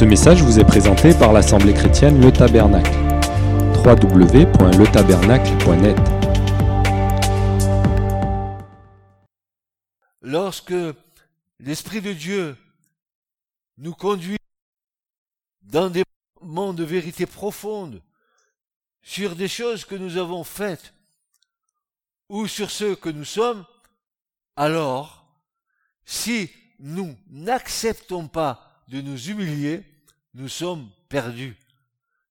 Ce message vous est présenté par l'Assemblée chrétienne Le Tabernacle. www.letabernacle.net Lorsque l'Esprit de Dieu nous conduit dans des moments de vérité profonde sur des choses que nous avons faites ou sur ce que nous sommes, alors, si nous n'acceptons pas de nous humilier, nous sommes perdus.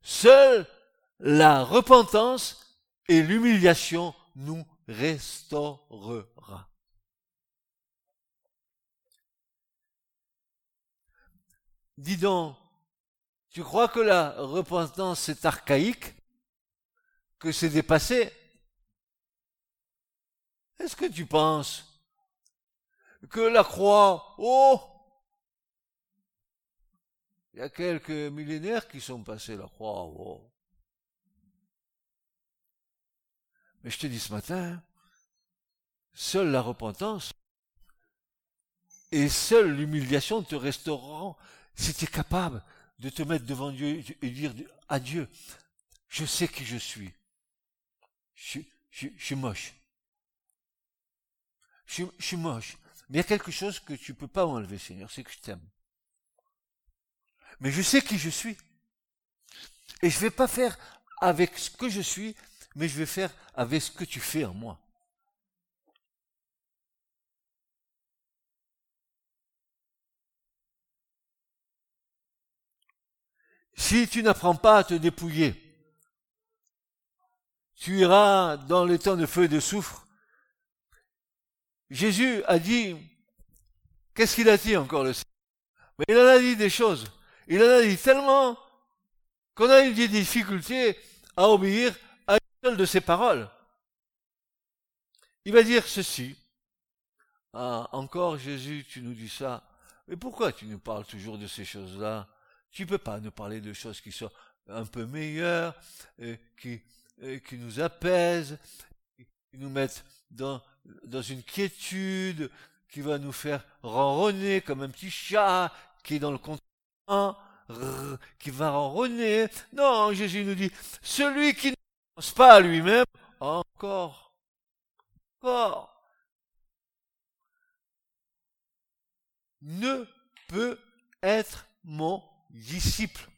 Seule la repentance et l'humiliation nous restaurera. Dis donc, tu crois que la repentance est archaïque Que c'est dépassé? Est-ce que tu penses que la croix, oh Il y a quelques millénaires qui sont passés la croix, oh. Mais je te dis ce matin, seule la repentance et seule l'humiliation te restaureront si tu es capable de te mettre devant Dieu et dire à Dieu, je sais qui je suis. Je, suis moche. Je, suis moche. Mais il y a quelque chose que tu peux pas enlever, Seigneur, c'est que je t'aime. Mais je sais qui je suis. Et je vais pas faire avec ce que je suis, mais je vais faire avec ce que tu fais en moi. Si tu n'apprends pas à te dépouiller, tu iras dans les temps de feu et de soufre. Jésus a dit, qu'est-ce qu'il a dit encore le Mais il en a dit des choses. Il en a dit tellement qu'on a une difficulté à obéir à une seule de ses paroles. Il va dire ceci. Ah, encore Jésus, tu nous dis ça. Mais pourquoi tu nous parles toujours de ces choses-là? Tu peux pas nous parler de choses qui sont un peu meilleures, et qui, qui nous apaisent, qui nous mettent dans, une quiétude, qui va nous faire ronronner comme un petit chat qui est dans le qui va ronronner. Non, Jésus nous dit, celui qui ne pense pas à lui-même, encore, encore, ne peut être mon disciple.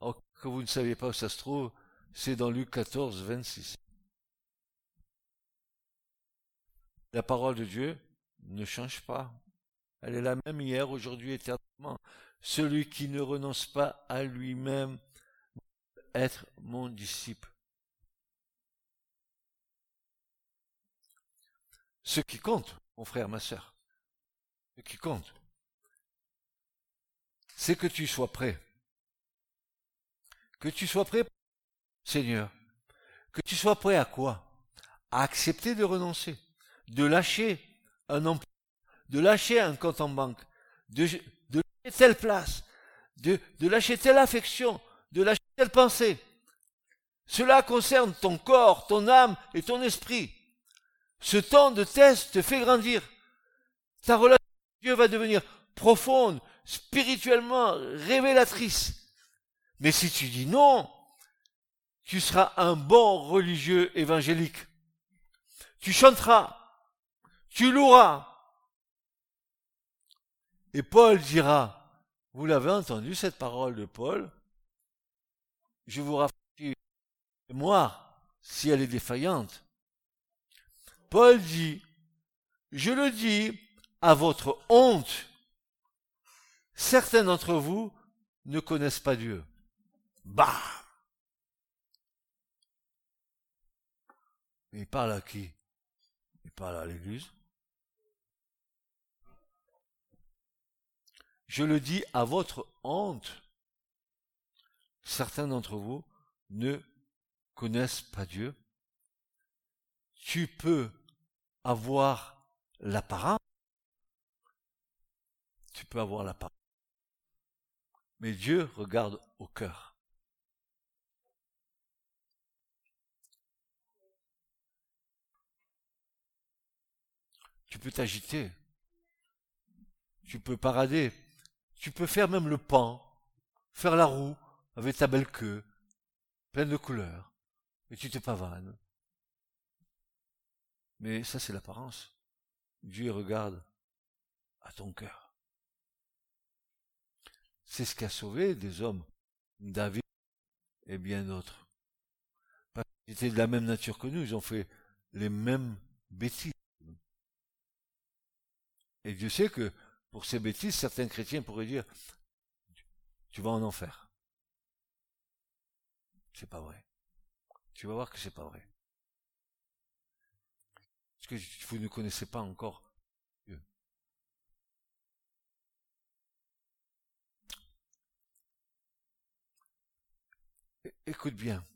Oh, que vous ne savez pas où ça se trouve, c'est dans Luc 14, 26. La parole de Dieu ne change pas. Elle est la même hier, aujourd'hui, éternellement. Celui qui ne renonce pas à lui-même être mon disciple. Ce qui compte, mon frère, ma sœur, ce qui compte, c'est que tu sois prêt. Que tu sois prêt, Seigneur. Que tu sois prêt à quoi? À accepter de renoncer, de lâcher un emploi, de lâcher un compte en banque, de, de lâcher telle place, de, de lâcher telle affection, de lâcher telle pensée. Cela concerne ton corps, ton âme et ton esprit. Ce temps de test te fait grandir. Ta relation Dieu va devenir profonde, spirituellement révélatrice. Mais si tu dis non, tu seras un bon religieux évangélique. Tu chanteras, tu loueras. Et Paul dira, vous l'avez entendu cette parole de Paul, je vous rafraîchis moi si elle est défaillante. Paul dit, je le dis à votre honte, certains d'entre vous ne connaissent pas Dieu. Bah Il parle à qui? Il parle à l'Église. Je le dis à votre honte. Certains d'entre vous ne connaissent pas Dieu. Tu peux avoir l'apparence tu peux avoir la parole. Mais Dieu regarde au cœur. Tu peux t'agiter, tu peux parader, tu peux faire même le pan, faire la roue avec ta belle queue, pleine de couleurs, et tu te pavanes. Mais ça, c'est l'apparence. Dieu regarde à ton cœur. C'est ce qui a sauvé des hommes, David et bien d'autres. Parce qu'ils étaient de la même nature que nous, ils ont fait les mêmes bêtises. Et Dieu sait que pour ces bêtises, certains chrétiens pourraient dire, tu vas en enfer. C'est pas vrai. Tu vas voir que c'est pas vrai. Parce que vous ne connaissez pas encore Dieu. Écoute bien.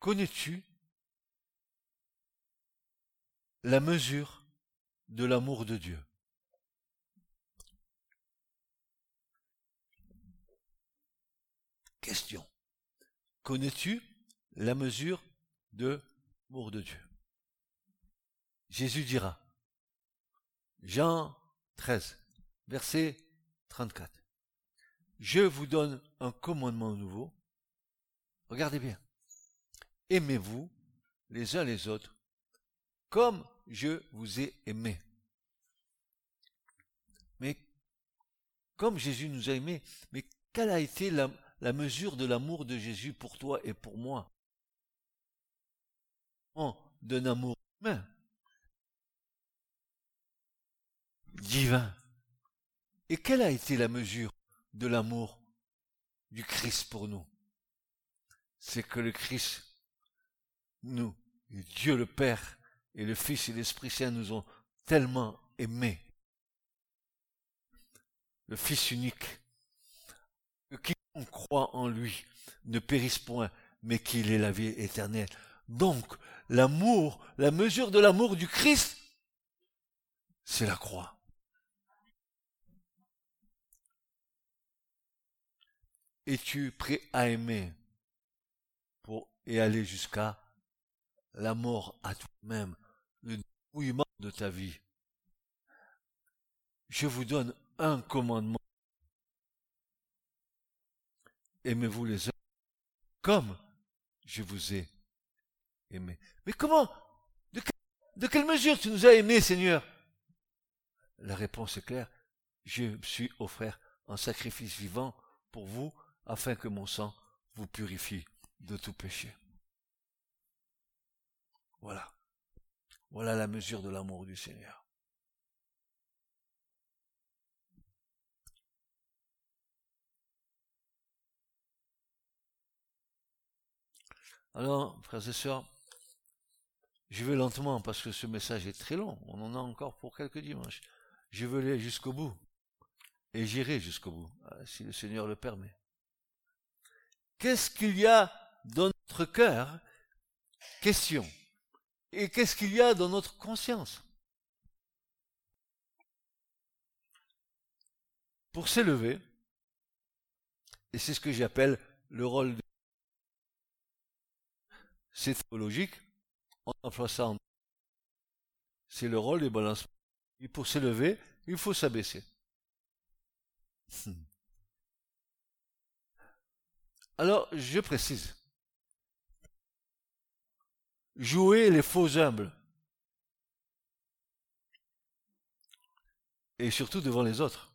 Connais-tu la mesure de l'amour de Dieu Question. Connais-tu la mesure de l'amour de Dieu? Jésus dira, Jean 13, verset 34, Je vous donne un commandement nouveau. Regardez bien. Aimez-vous les uns les autres comme je vous ai aimé. Mais comme Jésus nous a aimés, mais quelle a été la, mesure de l'amour de Jésus pour toi et pour moi? D'un amour humain, divin. Et quelle a été la mesure de l'amour du Christ pour nous? C'est que le Christ, nous, Dieu le Père, et le Fils et l'Esprit Saint nous ont tellement aimés. Le Fils unique, que quiconque croit en lui ne périsse point, mais qu'il ait la vie éternelle. Donc, l'amour, la mesure de l'amour du Christ, c'est la croix. Es-tu prêt à aimer pour et aller jusqu'à la mort à toi-même, de ta vie. Je vous donne un commandement. Aimez-vous les uns comme je vous ai aimé. Mais comment de, quelle mesure tu nous as aimés, Seigneur? La réponse est claire. Je me suis offert en sacrifice vivant pour vous, afin que mon sang vous purifie de tout péché. Voilà. Voilà la mesure de l'amour du Seigneur. Alors, frères et sœurs, je vais lentement parce que ce message est très long. On en a encore pour quelques dimanches. Je veux aller jusqu'au bout. Et j'irai jusqu'au bout, euh, si le Seigneur le permet. Qu'est-ce qu'il y a dans notre cœur? Question. Et qu'est-ce qu'il y a dans notre conscience? Pour s'élever, et c'est ce que j'appelle le rôle de... C'est théologique, on emploie ça en... C'est le rôle des balances. Et pour s'élever, il faut s'abaisser. Alors, je précise. Jouer les faux humbles. Et surtout devant les autres.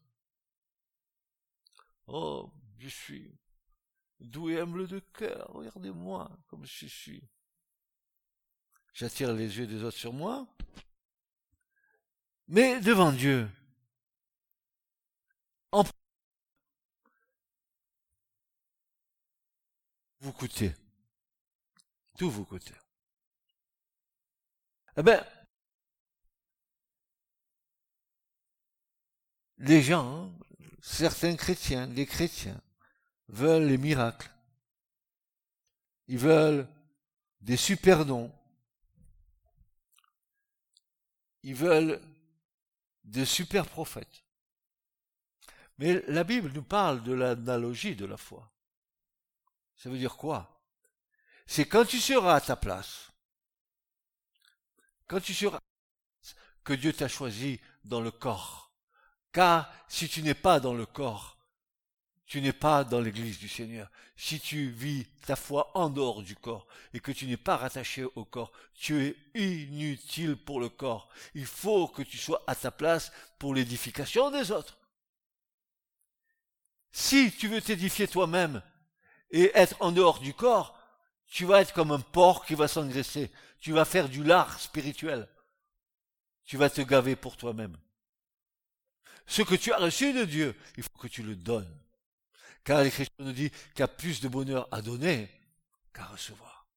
Oh, je suis doux et humble de cœur, regardez-moi comme je suis. J'attire les yeux des autres sur moi. Mais devant Dieu, vous coûtez. Tout vous coûte. Eh ben, les gens, certains chrétiens, les chrétiens, veulent les miracles. Ils veulent des super dons. Ils veulent des super prophètes. Mais la Bible nous parle de l'analogie de la foi. Ça veut dire quoi? C'est quand tu seras à ta place, quand tu seras, que Dieu t'a choisi dans le corps. Car si tu n'es pas dans le corps, tu n'es pas dans l'église du Seigneur. Si tu vis ta foi en dehors du corps et que tu n'es pas rattaché au corps, tu es inutile pour le corps. Il faut que tu sois à ta place pour l'édification des autres. Si tu veux t'édifier toi-même et être en dehors du corps, tu vas être comme un porc qui va s'engraisser. Tu vas faire du lard spirituel. Tu vas te gaver pour toi-même. Ce que tu as reçu de Dieu, il faut que tu le donnes. Car l'Écriture nous dit qu'il y a plus de bonheur à donner qu'à recevoir.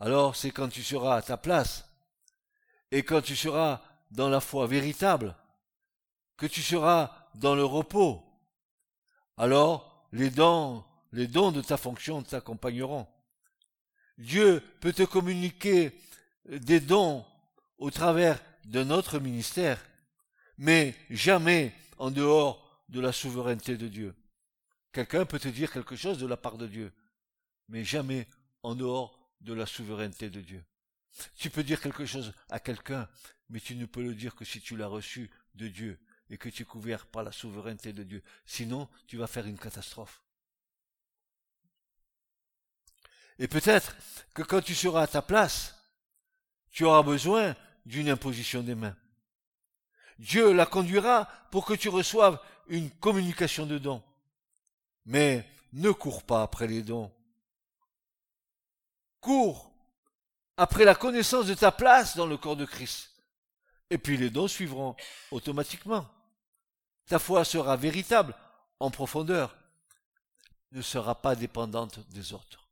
Alors c'est quand tu seras à ta place et quand tu seras dans la foi véritable, que tu seras dans le repos, alors les dons, les dons de ta fonction t'accompagneront. Dieu peut te communiquer des dons au travers de notre ministère mais jamais en dehors de la souveraineté de Dieu. Quelqu'un peut te dire quelque chose de la part de Dieu, mais jamais en dehors de la souveraineté de Dieu. Tu peux dire quelque chose à quelqu'un, mais tu ne peux le dire que si tu l'as reçu de Dieu et que tu es couvert par la souveraineté de Dieu. Sinon, tu vas faire une catastrophe. Et peut-être que quand tu seras à ta place, tu auras besoin d'une imposition des mains. Dieu la conduira pour que tu reçoives une communication de dons. Mais ne cours pas après les dons. Cours après la connaissance de ta place dans le corps de Christ. Et puis les dons suivront automatiquement. Ta foi sera véritable, en profondeur, ne sera pas dépendante des autres.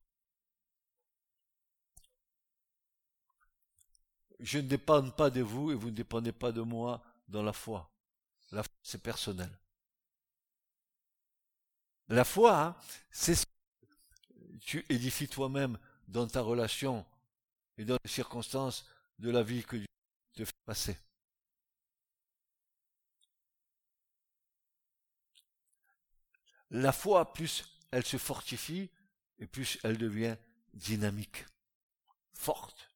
Je ne dépends pas de vous et vous ne dépendez pas de moi dans la foi. La foi, c'est personnel. La foi, hein, c'est ce que tu édifies toi-même dans ta relation et dans les circonstances de la vie que Dieu te fait passer. La foi, plus elle se fortifie et plus elle devient dynamique, forte.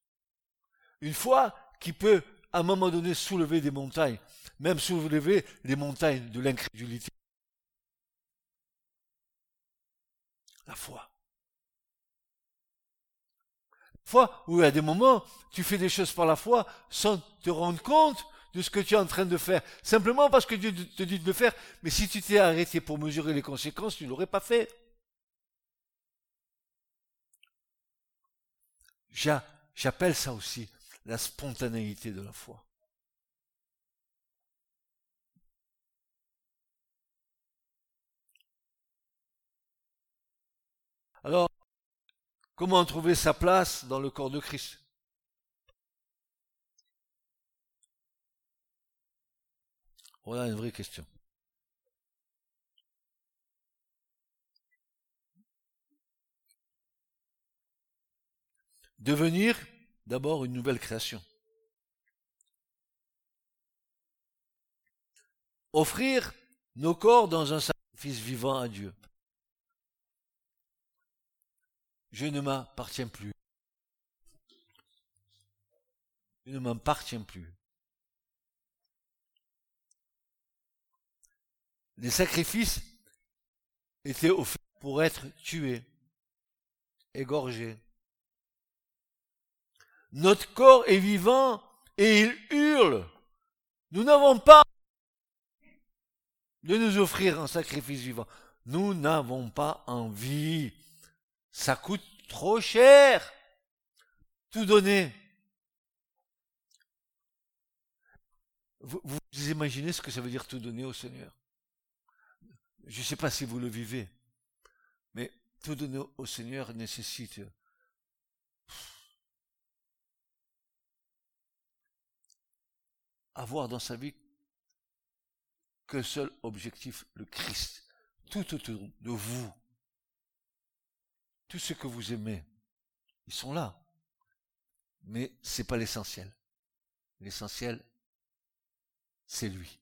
Une foi qui peut à un moment donné soulever des montagnes, même soulever les montagnes de l'incrédulité. La foi. La foi où à des moments, tu fais des choses par la foi sans te rendre compte de ce que tu es en train de faire. Simplement parce que Dieu te dit de le faire. Mais si tu t'es arrêté pour mesurer les conséquences, tu ne l'aurais pas fait. J'appelle ça aussi la spontanéité de la foi. Alors, comment trouver sa place dans le corps de Christ? Voilà une vraie question. Devenir d'abord une nouvelle création. Offrir nos corps dans un sacrifice vivant à Dieu. Je ne m'appartiens plus. Je ne m'appartiens plus. Les sacrifices étaient offerts pour être tués, égorgés, notre corps est vivant et il hurle. Nous n'avons pas de nous offrir un sacrifice vivant. Nous n'avons pas envie. Ça coûte trop cher. Tout donner. Vous, imaginez ce que ça veut dire tout donner au Seigneur? Je ne sais pas si vous le vivez, mais tout donner au Seigneur nécessite avoir dans sa vie que seul objectif, le Christ, tout autour de vous. Tout ce que vous aimez, ils sont là. Mais c'est pas l'essentiel. L'essentiel, c'est lui.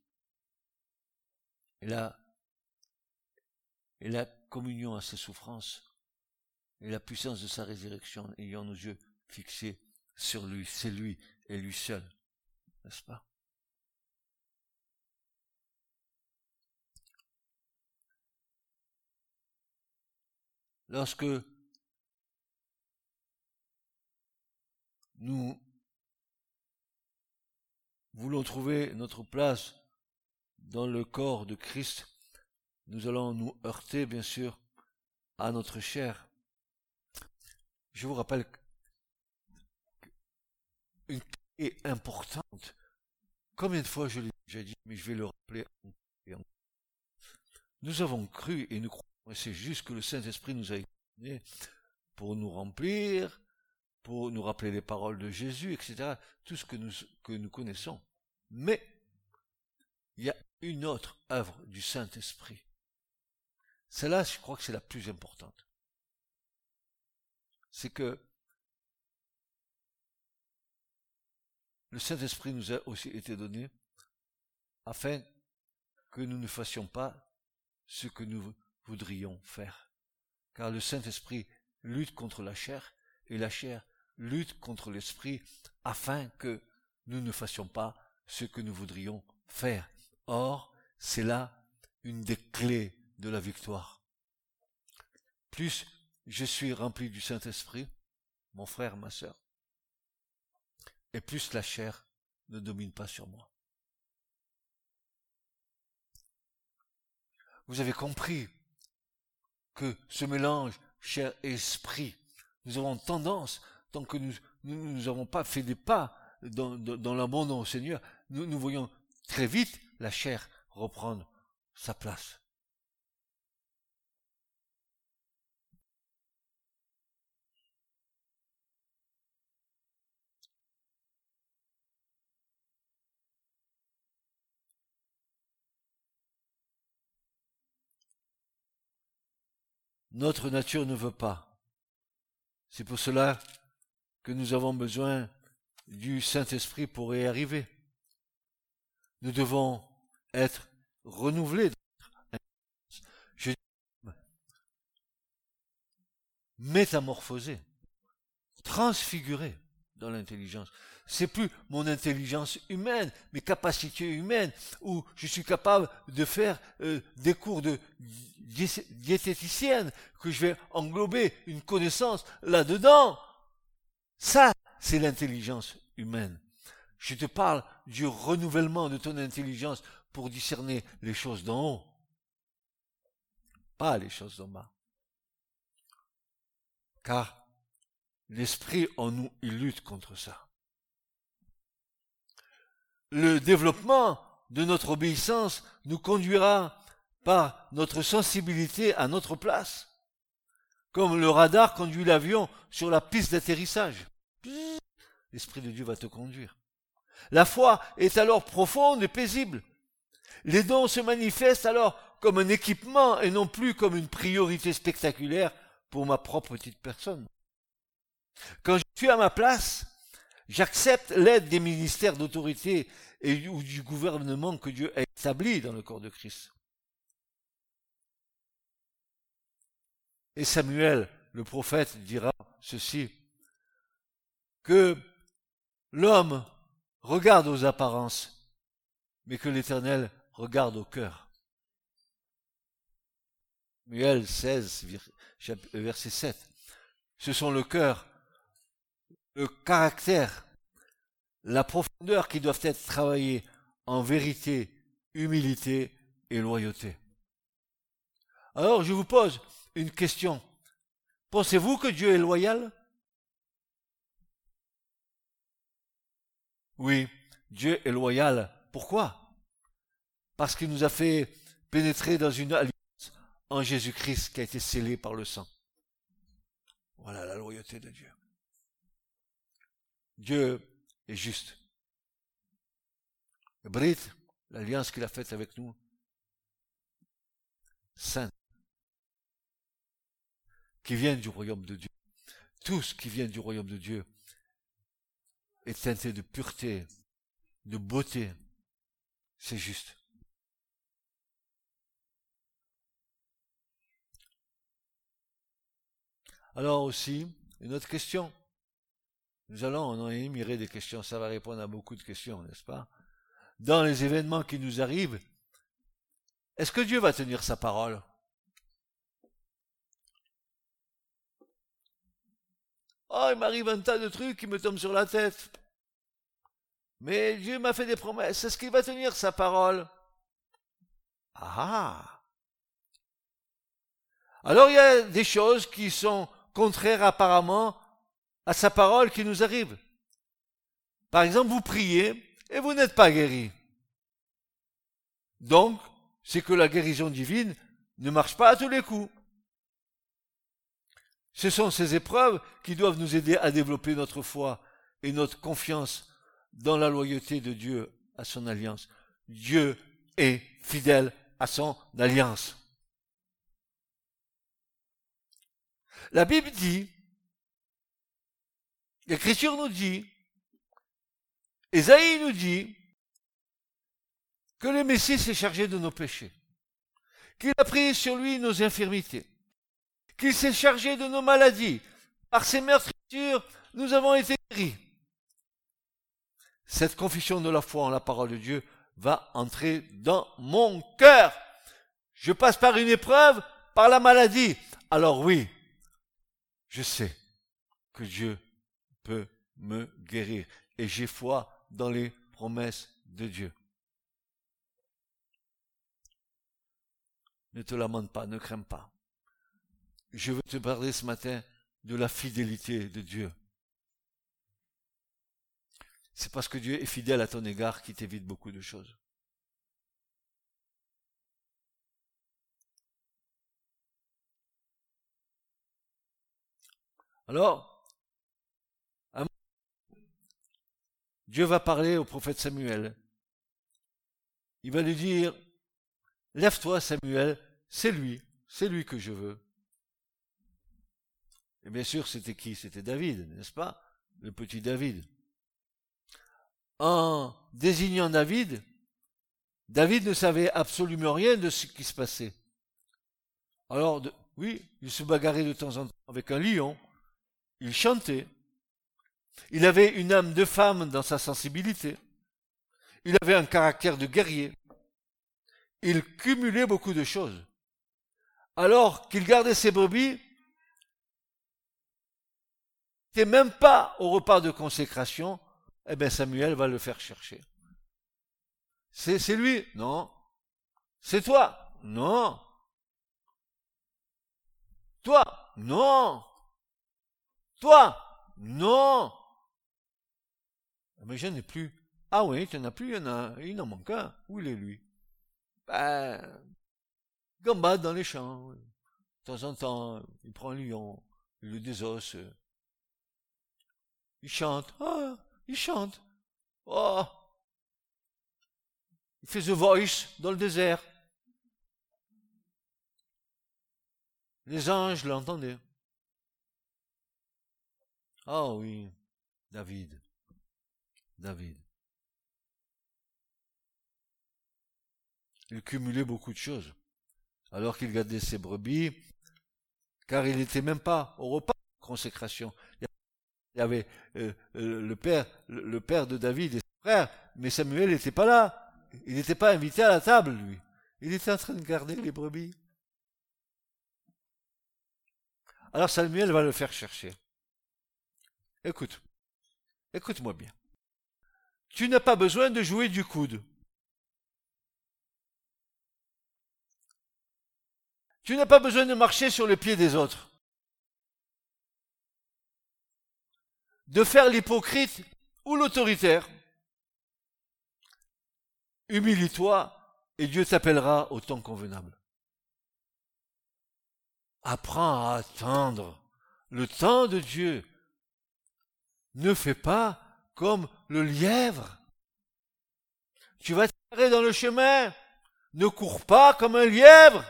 Et la, et la communion à ses souffrances et la puissance de sa résurrection, ayant nos yeux fixés sur lui. C'est lui et lui seul, n'est-ce pas? Lorsque nous voulons trouver notre place dans le corps de Christ, nous allons nous heurter, bien sûr, à notre chair. Je vous rappelle une clé importante. Combien de fois je l'ai déjà dit, mais je vais le rappeler Nous avons cru et nous croyons, c'est juste que le Saint-Esprit nous a donné pour nous remplir, pour nous rappeler les paroles de Jésus, etc. Tout ce que nous, que nous connaissons. Mais, il y a une autre œuvre du Saint-Esprit. Celle-là, je crois que c'est la plus importante. C'est que le Saint-Esprit nous a aussi été donné afin que nous ne fassions pas ce que nous voudrions faire. Car le Saint-Esprit lutte contre la chair et la chair lutte contre l'esprit afin que nous ne fassions pas ce que nous voudrions faire. Or, c'est là une des clés de la victoire. Plus je suis rempli du Saint-Esprit, mon frère, ma sœur, et plus la chair ne domine pas sur moi. Vous avez compris ce mélange chair et esprit, nous avons tendance, tant que nous n'avons pas fait des pas dans, dans, l'abandon au Seigneur, nous, nous voyons très vite la chair reprendre sa place. Notre nature ne veut pas. C'est pour cela que nous avons besoin du Saint-Esprit pour y arriver. Nous devons être renouvelés. Je métamorphosés, transfigurés dans l'intelligence. C'est plus mon intelligence humaine, mes capacités humaines, où je suis capable de faire euh, des cours de diététicienne, que je vais englober une connaissance là-dedans. Ça, c'est l'intelligence humaine. Je te parle du renouvellement de ton intelligence pour discerner les choses d'en haut, pas les choses d'en bas. Car l'esprit en nous, il lutte contre ça. Le développement de notre obéissance nous conduira par notre sensibilité à notre place, comme le radar conduit l'avion sur la piste d'atterrissage. L'Esprit de Dieu va te conduire. La foi est alors profonde et paisible. Les dons se manifestent alors comme un équipement et non plus comme une priorité spectaculaire pour ma propre petite personne. Quand je suis à ma place, j'accepte l'aide des ministères d'autorité et ou du gouvernement que Dieu a établi dans le corps de Christ. Et Samuel, le prophète, dira ceci, que l'homme regarde aux apparences, mais que l'Éternel regarde au cœur. Samuel 16, verset 7. Ce sont le cœur, le caractère, la profondeur qui doivent être travaillés en vérité, humilité et loyauté. Alors je vous pose une question. Pensez-vous que Dieu est loyal? Oui, Dieu est loyal. Pourquoi? Parce qu'il nous a fait pénétrer dans une alliance en Jésus-Christ qui a été scellée par le sang. Voilà la loyauté de Dieu. Dieu est juste. Le Brit, l'alliance qu'il a faite avec nous, sainte, qui vient du royaume de Dieu. Tout ce qui vient du royaume de Dieu est teinté de pureté, de beauté. C'est juste. Alors aussi, une autre question. Nous allons en énumérer des questions, ça va répondre à beaucoup de questions, n'est-ce pas? Dans les événements qui nous arrivent, est-ce que Dieu va tenir sa parole? Oh, il m'arrive un tas de trucs qui me tombent sur la tête. Mais Dieu m'a fait des promesses. Est-ce qu'il va tenir sa parole? Ah! Alors il y a des choses qui sont contraires apparemment à sa parole qui nous arrivent. Par exemple, vous priez et vous n'êtes pas guéri. Donc, c'est que la guérison divine ne marche pas à tous les coups. Ce sont ces épreuves qui doivent nous aider à développer notre foi et notre confiance dans la loyauté de Dieu à son alliance. Dieu est fidèle à son alliance. La Bible dit, l'Écriture nous dit, Esaïe nous dit, que le Messie s'est chargé de nos péchés, qu'il a pris sur lui nos infirmités, qu'il s'est chargé de nos maladies. Par ses meurtrissures, nous avons été guéris. Cette confession de la foi en la parole de Dieu va entrer dans mon cœur. Je passe par une épreuve, par la maladie. Alors oui, je sais que Dieu peut me guérir et j'ai foi dans les promesses de Dieu. Ne te lamente pas, ne crains pas. Je veux te parler ce matin de la fidélité de Dieu. C'est parce que Dieu est fidèle à ton égard qu'il t'évite beaucoup de choses. Alors, Dieu va parler au prophète Samuel. Il va lui dire, Lève-toi, Samuel, c'est lui, c'est lui que je veux. Et bien sûr, c'était qui? C'était David, n'est-ce pas? Le petit David. En désignant David, David ne savait absolument rien de ce qui se passait. Alors, oui, il se bagarrait de temps en temps avec un lion, il chantait, il avait une âme de femme dans sa sensibilité, il avait un caractère de guerrier, il cumulait beaucoup de choses. Alors qu'il gardait ses brebis, n'était même pas au repas de consécration, eh bien Samuel va le faire chercher. C'est, c'est lui? Non. C'est toi? Non. Toi? Non. Toi? Non. Mais je n'ai plus. Ah oui, tu n'en as plus, il, en il en manque un. Où il est lui? Ben, gambade dans les champs. De temps en temps, il prend un lion, il le désosse. Il chante. Ah, il chante. Oh. Il fait The Voice dans le désert. Les anges l'entendaient. Ah oui, David. David. il cumulait beaucoup de choses. Alors qu'il gardait ses brebis, car il n'était même pas au repas de consécration. Il y avait euh, euh, le père, le, père de David et ses frères, mais Samuel n'était pas là. Il n'était pas invité à la table, lui. Il était en train de garder les brebis. Alors Samuel va le faire chercher. Écoute, écoute-moi bien. Tu n'as pas besoin de jouer du coude. Tu n'as pas besoin de marcher sur le pied des autres. De faire l'hypocrite ou l'autoritaire. Humilie-toi et Dieu t'appellera au temps convenable. Apprends à attendre le temps de Dieu. Ne fais pas comme le lièvre. Tu vas t'arrêter dans le chemin. Ne cours pas comme un lièvre.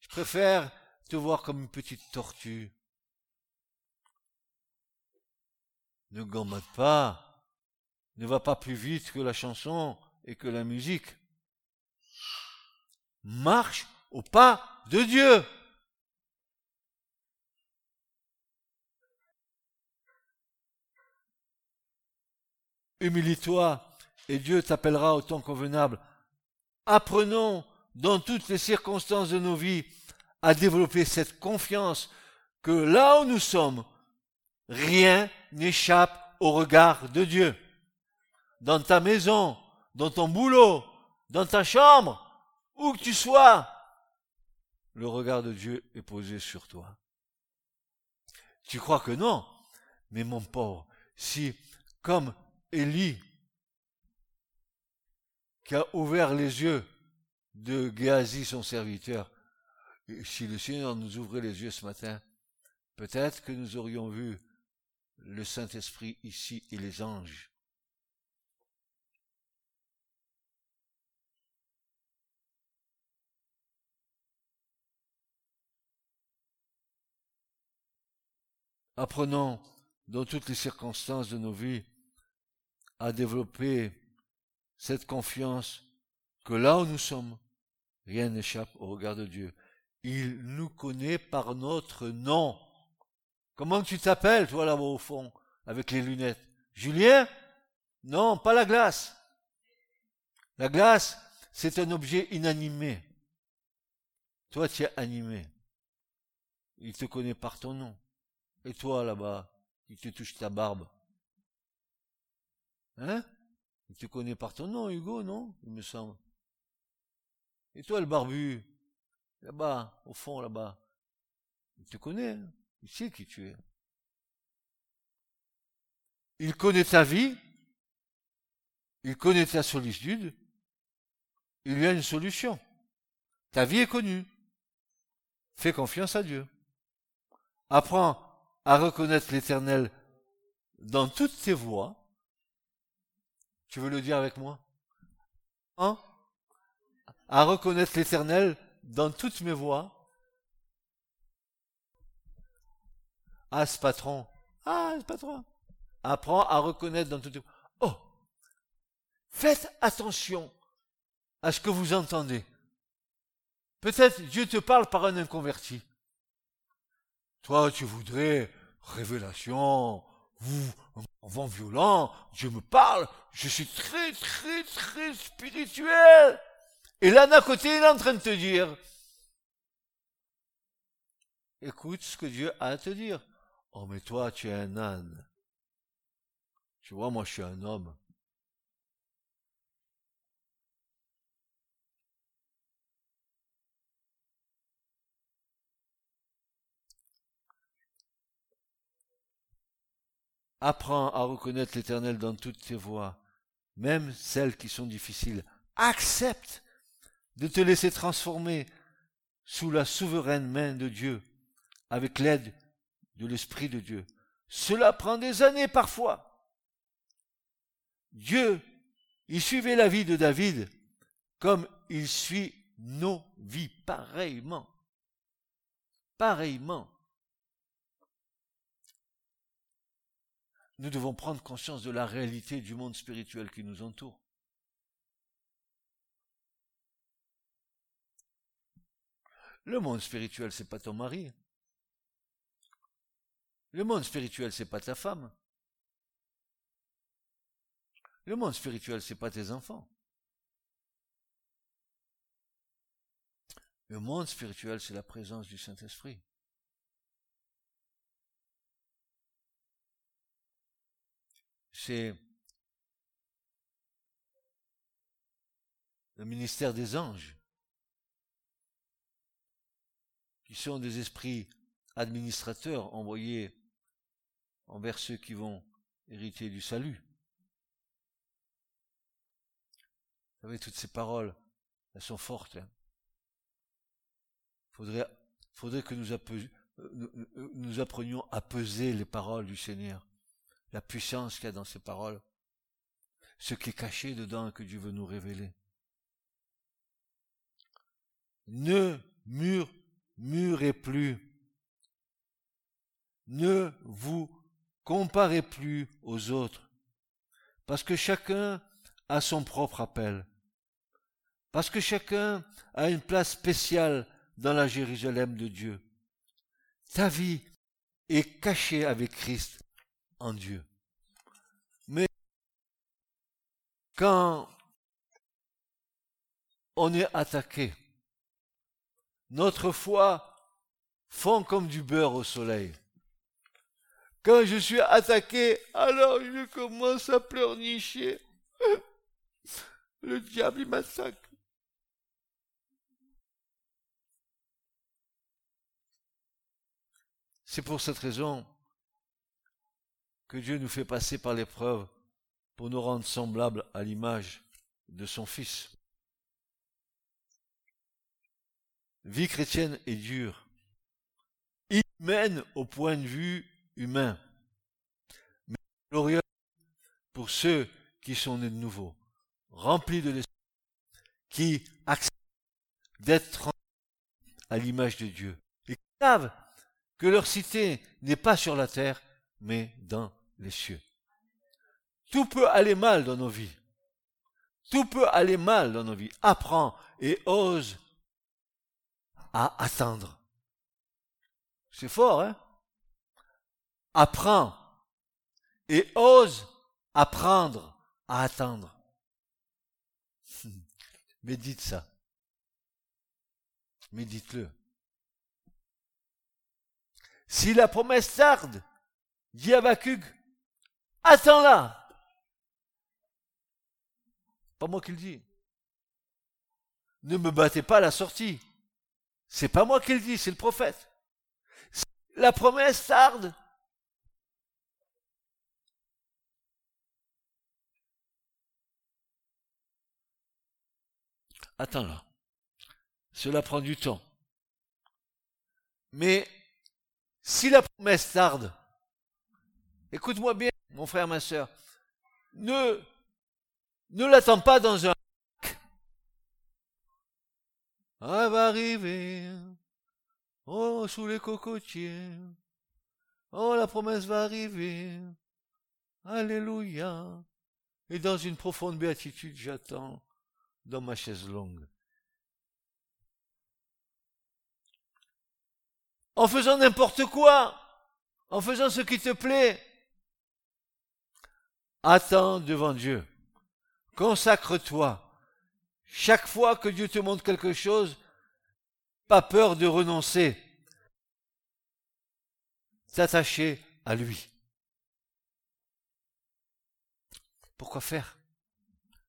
Je préfère te voir comme une petite tortue. Ne gambade pas. Ne va pas plus vite que la chanson et que la musique. Marche au pas de Dieu. Humilie-toi et Dieu t'appellera au temps convenable. Apprenons dans toutes les circonstances de nos vies à développer cette confiance que là où nous sommes, rien n'échappe au regard de Dieu. Dans ta maison, dans ton boulot, dans ta chambre, où que tu sois, le regard de Dieu est posé sur toi. Tu crois que non Mais mon pauvre, si, comme Élie, qui a ouvert les yeux de Géasi, son serviteur, si le Seigneur nous ouvrait les yeux ce matin, peut-être que nous aurions vu le Saint-Esprit ici et les anges. Apprenons dans toutes les circonstances de nos vies à développer cette confiance que là où nous sommes, rien n'échappe au regard de Dieu. Il nous connaît par notre nom. Comment tu t'appelles, toi là-bas au fond, avec les lunettes? Julien? Non, pas la glace. La glace, c'est un objet inanimé. Toi, tu es animé. Il te connaît par ton nom. Et toi, là-bas, qui te touche ta barbe Hein? Tu connais par ton nom, Hugo, non? Il me semble. Et toi, le barbu? Là-bas, au fond, là-bas. Il te connaît, hein? Il sait qui tu es. Il connaît ta vie, il connaît ta solitude, il y a une solution. Ta vie est connue. Fais confiance à Dieu. Apprends à reconnaître l'éternel dans toutes tes voies. Tu veux le dire avec moi? Hein? À reconnaître l'éternel dans toutes mes voies. Ah, ce patron. Ah, ce patron. Apprends à reconnaître dans toutes tes voies. Oh Faites attention à ce que vous entendez. Peut-être Dieu te parle par un inconverti. Toi, tu voudrais révélation, en vent violent, Dieu me parle, je suis très, très, très spirituel. Et là, d'un côté, il est en train de te dire, écoute ce que Dieu a à te dire. Oh, mais toi, tu es un âne. Tu vois, moi, je suis un homme. Apprends à reconnaître l'Éternel dans toutes tes voies, même celles qui sont difficiles. Accepte de te laisser transformer sous la souveraine main de Dieu, avec l'aide de l'Esprit de Dieu. Cela prend des années parfois. Dieu, il suivait la vie de David comme il suit nos vies pareillement. Pareillement. Nous devons prendre conscience de la réalité du monde spirituel qui nous entoure. Le monde spirituel, c'est pas ton mari. Le monde spirituel, c'est pas ta femme. Le monde spirituel, c'est pas tes enfants. Le monde spirituel, c'est la présence du Saint-Esprit. Le ministère des anges, qui sont des esprits administrateurs envoyés envers ceux qui vont hériter du salut. Vous savez, toutes ces paroles, elles sont fortes. Il hein. faudrait, que nous, nous apprenions à peser les paroles du Seigneur la puissance qu'il y a dans ces paroles, ce qui est caché dedans que Dieu veut nous révéler. Ne murmurez plus. Ne vous comparez plus aux autres. Parce que chacun a son propre appel. Parce que chacun a une place spéciale dans la Jérusalem de Dieu. Ta vie est cachée avec Christ en Dieu. Mais quand on est attaqué, notre foi fond comme du beurre au soleil. Quand je suis attaqué, alors je commence à pleurnicher. Le diable, il m'attaque. C'est pour cette raison que Dieu nous fait passer par l'épreuve pour nous rendre semblables à l'image de son Fils. Vie chrétienne est dure, humaine au point de vue humain, mais glorieuse pour ceux qui sont nés de nouveau, remplis de l'esprit, qui acceptent d'être à l'image de Dieu et qui savent que leur cité n'est pas sur la terre, mais dans les cieux. Tout peut aller mal dans nos vies. Tout peut aller mal dans nos vies. Apprends et ose à attendre. C'est fort, hein? Apprends et ose apprendre à attendre. Médite ça. Médite-le. Si la promesse tarde, dit attends-la. Pas moi qui le dis. Ne me battez pas à la sortie. C'est pas moi qui le dis, c'est le prophète. La promesse tarde. Attends-la. Cela prend du temps. Mais si la promesse tarde, écoute-moi bien, mon frère, ma soeur, ne, ne l'attends pas dans un Elle va arriver. Oh, sous les cocotiers. Oh, la promesse va arriver. Alléluia. Et dans une profonde béatitude, j'attends dans ma chaise longue. en faisant n'importe quoi, en faisant ce qui te plaît. Attends devant Dieu. Consacre-toi. Chaque fois que Dieu te montre quelque chose, pas peur de renoncer. T'attacher à lui. Pourquoi faire?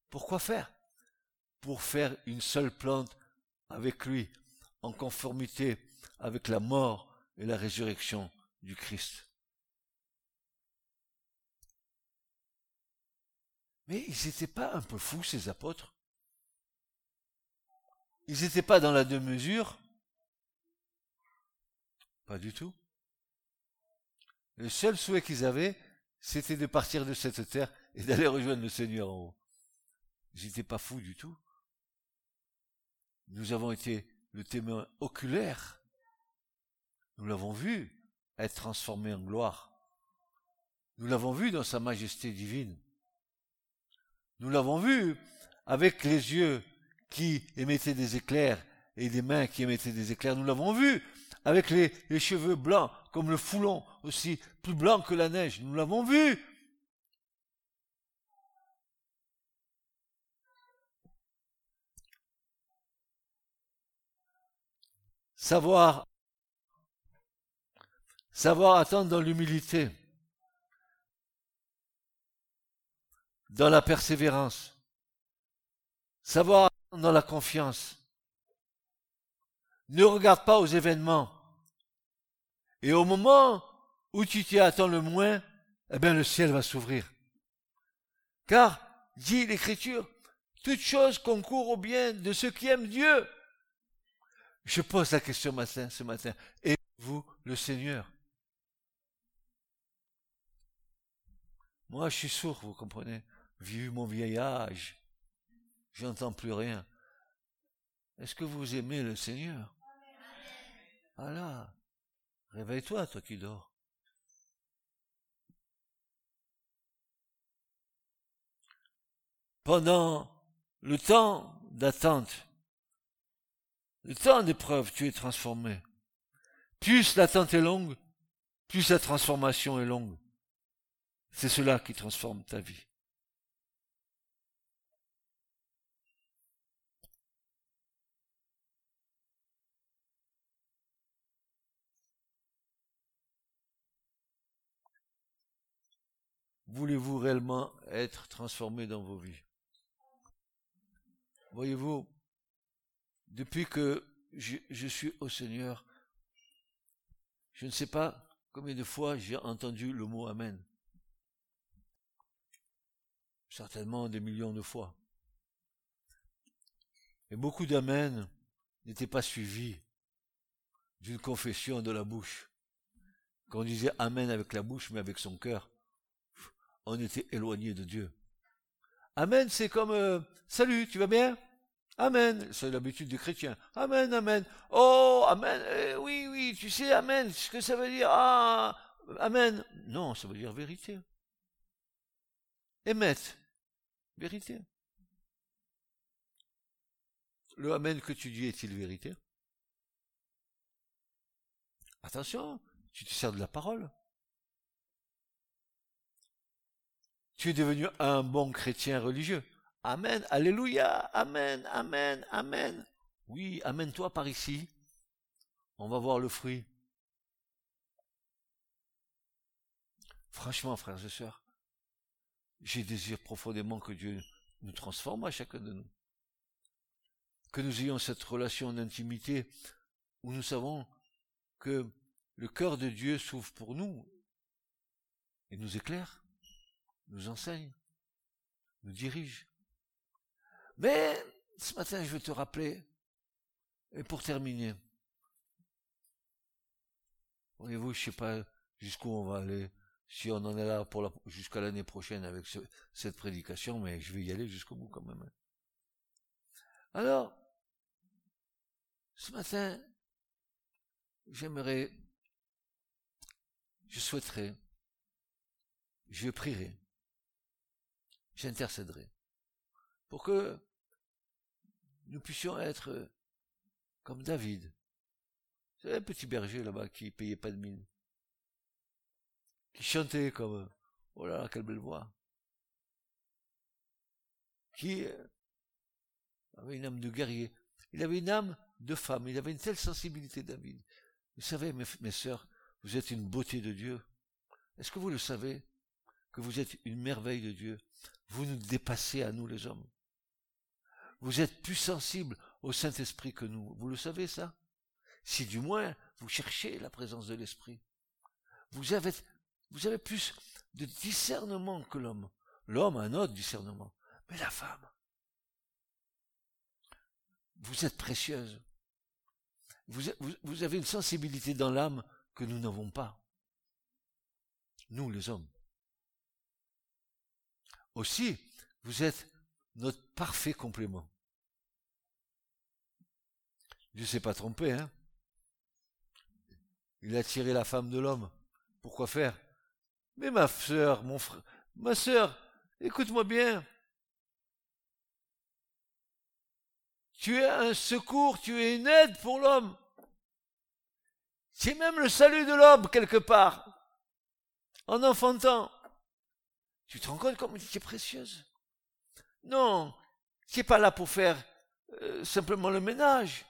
Pourquoi faire? Pour faire une seule plante avec lui, en conformité avec la mort et la résurrection du Christ. Mais ils n'étaient pas un peu fous, ces apôtres? Ils n'étaient pas dans la deux-mesure Pas du tout. Le seul souhait qu'ils avaient, c'était de partir de cette terre et d'aller rejoindre le Seigneur en haut. Ils n'étaient pas fous du tout. Nous avons été le témoin oculaire nous l'avons vu être transformé en gloire. Nous l'avons vu dans sa majesté divine. Nous l'avons vu avec les yeux qui émettaient des éclairs et des mains qui émettaient des éclairs. Nous l'avons vu avec les, cheveux blancs comme le foulon aussi plus blanc que la neige. Nous l'avons vu. Savoir Savoir attendre dans l'humilité, dans la persévérance. Savoir dans la confiance. Ne regarde pas aux événements. Et au moment où tu t'y attends le moins, eh bien le ciel va s'ouvrir. Car, dit l'Écriture, toute chose concourt au bien de ceux qui aiment Dieu. Je pose la question ce matin. Et vous le Seigneur? Moi, je suis sourd, vous comprenez. Vu mon vieil âge, j'entends plus rien. Est-ce que vous aimez le Seigneur? Voilà. Réveille-toi, toi qui dors. Pendant le temps d'attente, le temps d'épreuve, tu es transformé. Plus l'attente est longue, plus la transformation est longue. C'est cela qui transforme ta vie. Voulez-vous réellement être transformé dans vos vies? Voyez-vous, depuis que je, suis au Seigneur, je ne sais pas combien de fois j'ai entendu le mot Amen. Certainement des millions de fois. Et beaucoup d'Amen n'étaient pas suivis d'une confession de la bouche. Quand on disait Amen avec la bouche, mais avec son cœur, on était éloigné de Dieu. Amen, c'est comme euh, Salut, tu vas bien? Amen, c'est l'habitude des chrétiens. Amen, amen. Oh, amen. Eh, oui, oui, tu sais, amen. Ce que ça veut dire. Ah, amen. Non, ça veut dire vérité. Émettre. Vérité. Le amen que tu dis est-il vérité? Attention, tu te sers de la parole. Tu es devenu un bon chrétien religieux. Amen, Alléluia, Amen, Amen, Amen. Oui, amène-toi par ici. On va voir le fruit. Franchement, frères et sœurs, j'ai désir profondément que Dieu nous transforme à chacun de nous. Que nous ayons cette relation d'intimité où nous savons que le cœur de Dieu s'ouvre pour nous et nous éclaire, nous enseigne, nous dirige. Mais ce matin, je vais te rappeler, et pour terminer, voyez-vous, je sais pas jusqu'où on va aller, si on en est là pour jusqu'à l'année prochaine avec cette prédication, mais je vais y aller jusqu'au bout quand même. Alors, ce matin, j'aimerais je souhaiterais, je prierai, j'intercéderai, pour que nous puissions être comme David. C'est un petit berger là-bas qui payait pas de mine, qui chantait comme, oh là là, quelle belle voix, qui avait une âme de guerrier, il avait une âme de femme, il avait une telle sensibilité, David. Vous savez, mes, mes sœurs, vous êtes une beauté de Dieu. Est-ce que vous le savez que vous êtes une merveille de Dieu? Vous nous dépassez à nous les hommes. Vous êtes plus sensibles au Saint-Esprit que nous. Vous le savez ça? Si du moins vous cherchez la présence de l'Esprit. Vous avez, plus de discernement que l'homme. L'homme a un autre discernement. Mais la femme, vous êtes précieuse. Vous avez une sensibilité dans l'âme que nous n'avons pas. Nous, les hommes. Aussi, vous êtes notre parfait complément. Dieu s'est pas trompé, hein. Il a tiré la femme de l'homme. Pourquoi faire? Mais ma sœur, mon frère, ma sœur, écoute-moi bien. Tu es un secours, tu es une aide pour l'homme. C'est même le salut de l'homme quelque part. En enfantant. Tu te rends compte comme tu es précieuse? Non, tu n'es pas là pour faire euh, simplement le ménage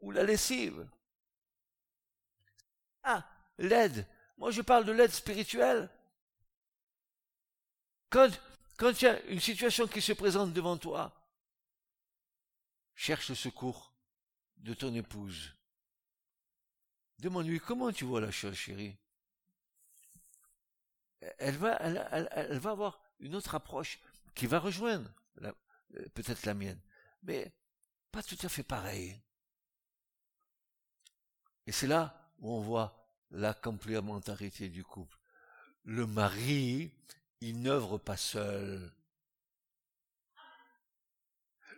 ou la lessive? Ah, l'aide. Moi, je parle de l'aide spirituelle. Quand, quand il y a une situation qui se présente devant toi, cherche le secours de ton épouse. Demande-lui comment tu vois la chose, chérie? Elle va, avoir une autre approche qui va rejoindre euh, peut-être la mienne, mais pas tout à fait pareil. Et c'est là où on voit la complémentarité du couple. Le mari, il n'œuvre pas seul.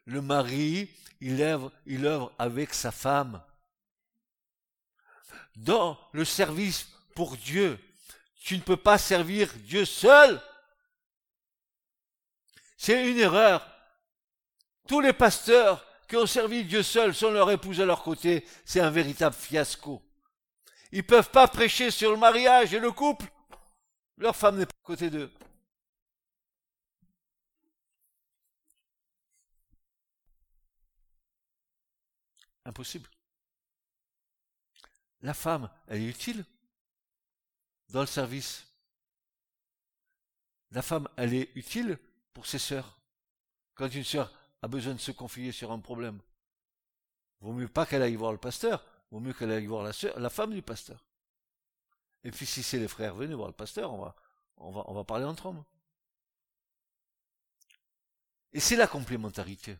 Le mari, il œuvre avec sa femme dans le service pour Dieu. Tu ne peux pas servir Dieu seul. C'est une erreur. Tous les pasteurs qui ont servi Dieu seul sans leur épouse à leur côté, c'est un véritable fiasco. Ils peuvent pas prêcher sur le mariage et le couple. Leur femme n'est pas à côté d'eux. Impossible la femme, elle est utile dans le service. La femme, elle est utile pour ses sœurs. Quand une sœur a besoin de se confier sur un problème, vaut mieux pas qu'elle aille voir le pasteur, vaut mieux qu'elle aille voir la, femme du pasteur. Et puis si c'est les frères, venez voir le pasteur, on va, parler entre hommes. Et c'est la complémentarité.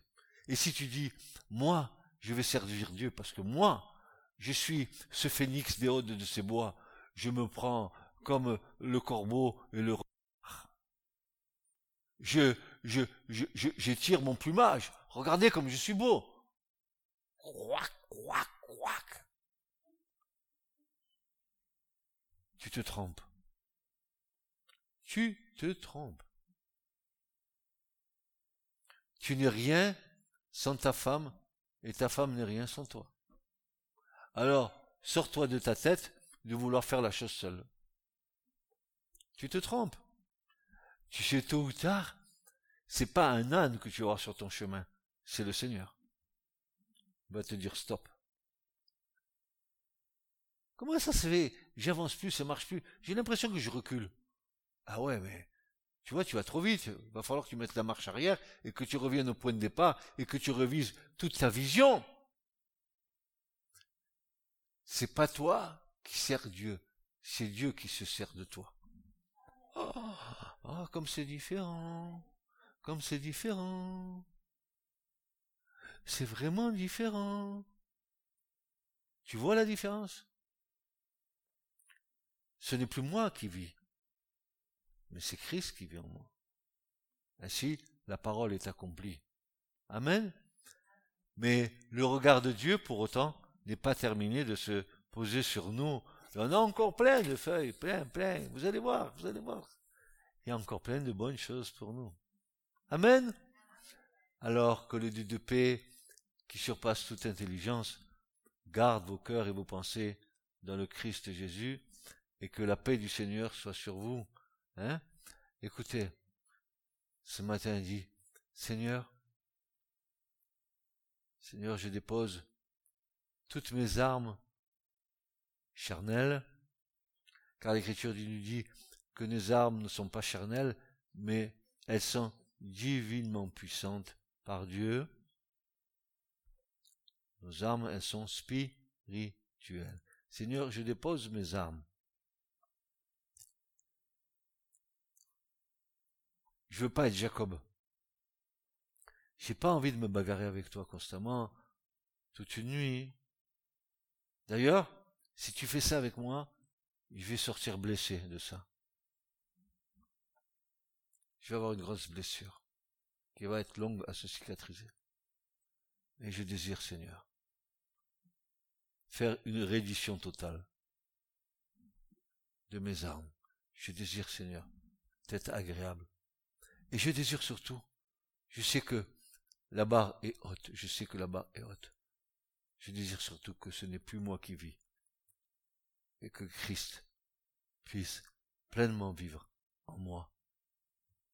Et si tu dis, moi, je vais servir Dieu parce que moi, je suis ce phénix des hautes de ces bois, je me prends comme le corbeau et le je, je, je, je, j'étire mon plumage. Regardez comme je suis beau. Quac, quac, quac. Tu te trompes. Tu te trompes. Tu n'es rien sans ta femme et ta femme n'est rien sans toi. Alors, sors-toi de ta tête de vouloir faire la chose seule. Tu te trompes. Tu sais tôt ou tard, c'est pas un âne que tu auras sur ton chemin, c'est le Seigneur. Il va te dire stop. Comment ça se fait? J'avance plus, ça marche plus. J'ai l'impression que je recule. Ah ouais, mais tu vois, tu vas trop vite. Il va falloir que tu mettes la marche arrière et que tu reviennes au point de départ et que tu revises toute ta vision. C'est pas toi qui sers Dieu, c'est Dieu qui se sert de toi. Oh, oh comme c'est différent, comme c'est différent. C'est vraiment différent. Tu vois la différence? Ce n'est plus moi qui vis, mais c'est Christ qui vit en moi. Ainsi, la parole est accomplie. Amen. Mais le regard de Dieu, pour autant, n'est pas terminé de se poser sur nous. Il y en a encore plein de feuilles, plein, plein. Vous allez voir, vous allez voir. Encore plein de bonnes choses pour nous. Amen. Alors que le Dieu de paix, qui surpasse toute intelligence, garde vos cœurs et vos pensées dans le Christ Jésus, et que la paix du Seigneur soit sur vous. Hein? Écoutez, ce matin dit, Seigneur, Seigneur, je dépose toutes mes armes charnelles, car l'Écriture nous dit que nos armes ne sont pas charnelles, mais elles sont divinement puissantes par Dieu. Nos armes, elles sont spirituelles. Seigneur, je dépose mes armes. Je veux pas être Jacob. J'ai pas envie de me bagarrer avec toi constamment, toute une nuit. D'ailleurs, si tu fais ça avec moi, je vais sortir blessé de ça. Je vais avoir une grosse blessure qui va être longue à se cicatriser. Et je désire, Seigneur, faire une reddition totale de mes armes. Je désire, Seigneur, d'être agréable. Et je désire surtout, je sais que la barre est haute, je sais que la barre est haute. Je désire surtout que ce n'est plus moi qui vis, et que Christ puisse pleinement vivre en moi.